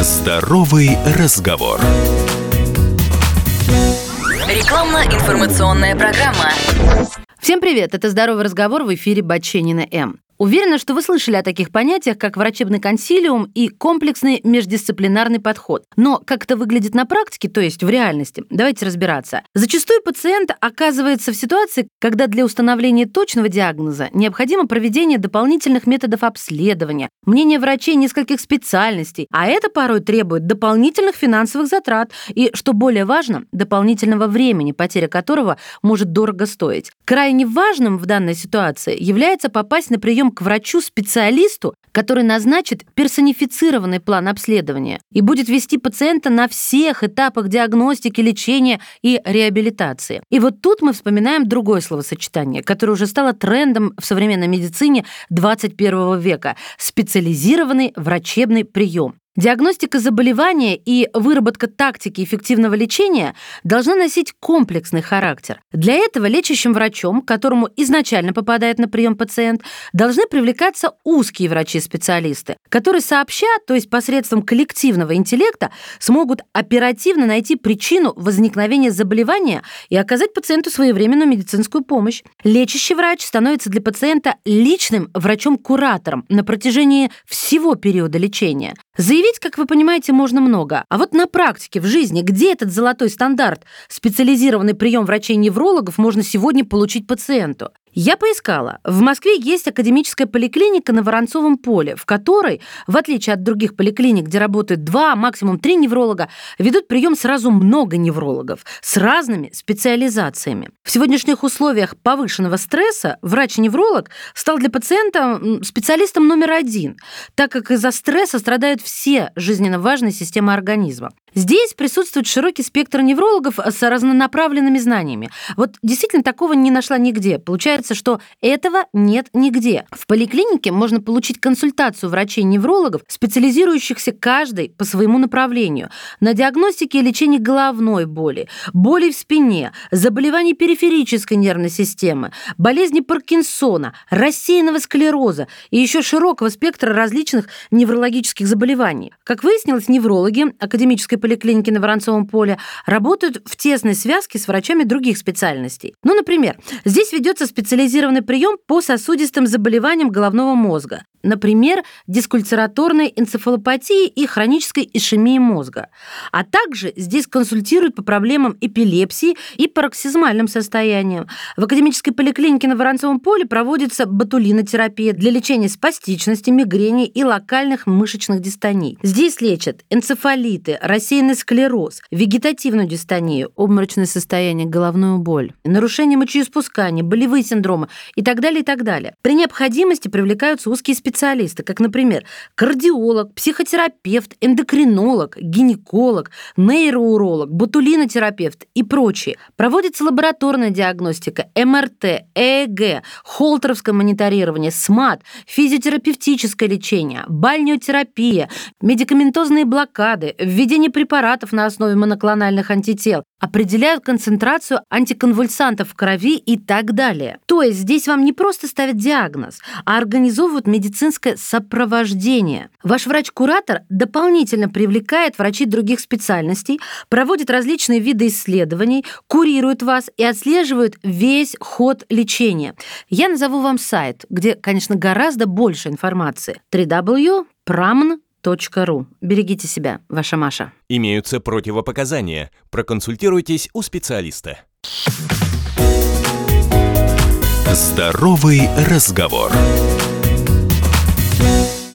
Здоровый разговор. Рекламно-информационная программа. Всем привет! Это «Здоровый разговор» в эфире Баченина М. Уверена, что вы слышали о таких понятиях, как врачебный консилиум и комплексный междисциплинарный подход. Но как это выглядит на практике, то есть в реальности, давайте разбираться. Зачастую пациент оказывается в ситуации, когда для установления точного диагноза необходимо проведение дополнительных методов обследования, мнение врачей нескольких специальностей, а это порой требует дополнительных финансовых затрат и, что более важно, дополнительного времени, потеря которого может дорого стоить. Крайне важным в данной ситуации является попасть на прием к врачу-специалисту, который назначит персонифицированный план обследования и будет вести пациента на всех этапах диагностики, лечения и реабилитации. И вот тут мы вспоминаем другое словосочетание, которое уже стало трендом в современной медицине 21 века – специализированный врачебный прием. Диагностика заболевания и выработка тактики эффективного лечения должна носить комплексный характер. Для этого лечащим врачом, к которому изначально попадает на прием пациент, должны привлекаться узкие врачи-специалисты, которые сообща, то есть посредством коллективного интеллекта, смогут оперативно найти причину возникновения заболевания и оказать пациенту своевременную медицинскую помощь. Лечащий врач становится для пациента личным врачом-куратором на протяжении всего периода лечения. Заявить, как вы понимаете, можно много. А вот на практике, в жизни, где этот золотой стандарт, специализированный прием врачей-неврологов можно сегодня получить пациенту? Я поискала. В Москве есть академическая поликлиника на Воронцовом поле, в которой, в отличие от других поликлиник, где работают два, максимум три невролога, ведут прием сразу много неврологов с разными специализациями. В сегодняшних условиях повышенного стресса врач-невролог стал для пациента специалистом номер один, так как из-за стресса страдают все жизненно важные системы организма. Здесь присутствует широкий спектр неврологов с разнонаправленными знаниями. Вот действительно такого не нашла нигде. Получается, что этого нет нигде. В поликлинике можно получить консультацию врачей-неврологов, специализирующихся каждый по своему направлению. На диагностике и лечении головной боли, боли в спине, заболеваний периферической нервной системы, болезни Паркинсона, рассеянного склероза и еще широкого спектра различных неврологических заболеваний. Как выяснилось, неврологи академической поликлиники на Воронцовом поле работают в тесной связке с врачами других специальностей. Ну, например, здесь ведется специализированный прием по сосудистым заболеваниям головного мозга. Например, дискультираторной энцефалопатии и хронической ишемии мозга. А также здесь консультируют по проблемам эпилепсии и пароксизмальным состояниям. В академической поликлинике на Воронцовом поле проводится ботулинотерапия для лечения спастичности, мигрени и локальных мышечных дистоний. Здесь лечат энцефалиты, рассеянный склероз, вегетативную дистонию, обморочное состояние, головную боль, нарушение мочеиспускания, болевые синдромы и так далее, и так далее. При необходимости привлекаются узкие специалисты специалисты, как, например, кардиолог, психотерапевт, эндокринолог, гинеколог, нейроуролог, ботулинотерапевт и прочие. Проводится лабораторная диагностика, МРТ, ЭЭГ, холтеровское мониторирование, СМАТ, физиотерапевтическое лечение, бальнеотерапия, медикаментозные блокады, введение препаратов на основе моноклональных антител, определяют концентрацию антиконвульсантов в крови и так далее. То есть здесь вам не просто ставят диагноз, а организовывают медицинское сопровождение. Ваш врач-куратор дополнительно привлекает врачей других специальностей, проводит различные виды исследований, курирует вас и отслеживает весь ход лечения. Я назову вам сайт, где, конечно, гораздо больше информации. www.pramn.com ру. Берегите себя, ваша Маша. Имеются противопоказания. Проконсультируйтесь у специалиста. Здоровый разговор.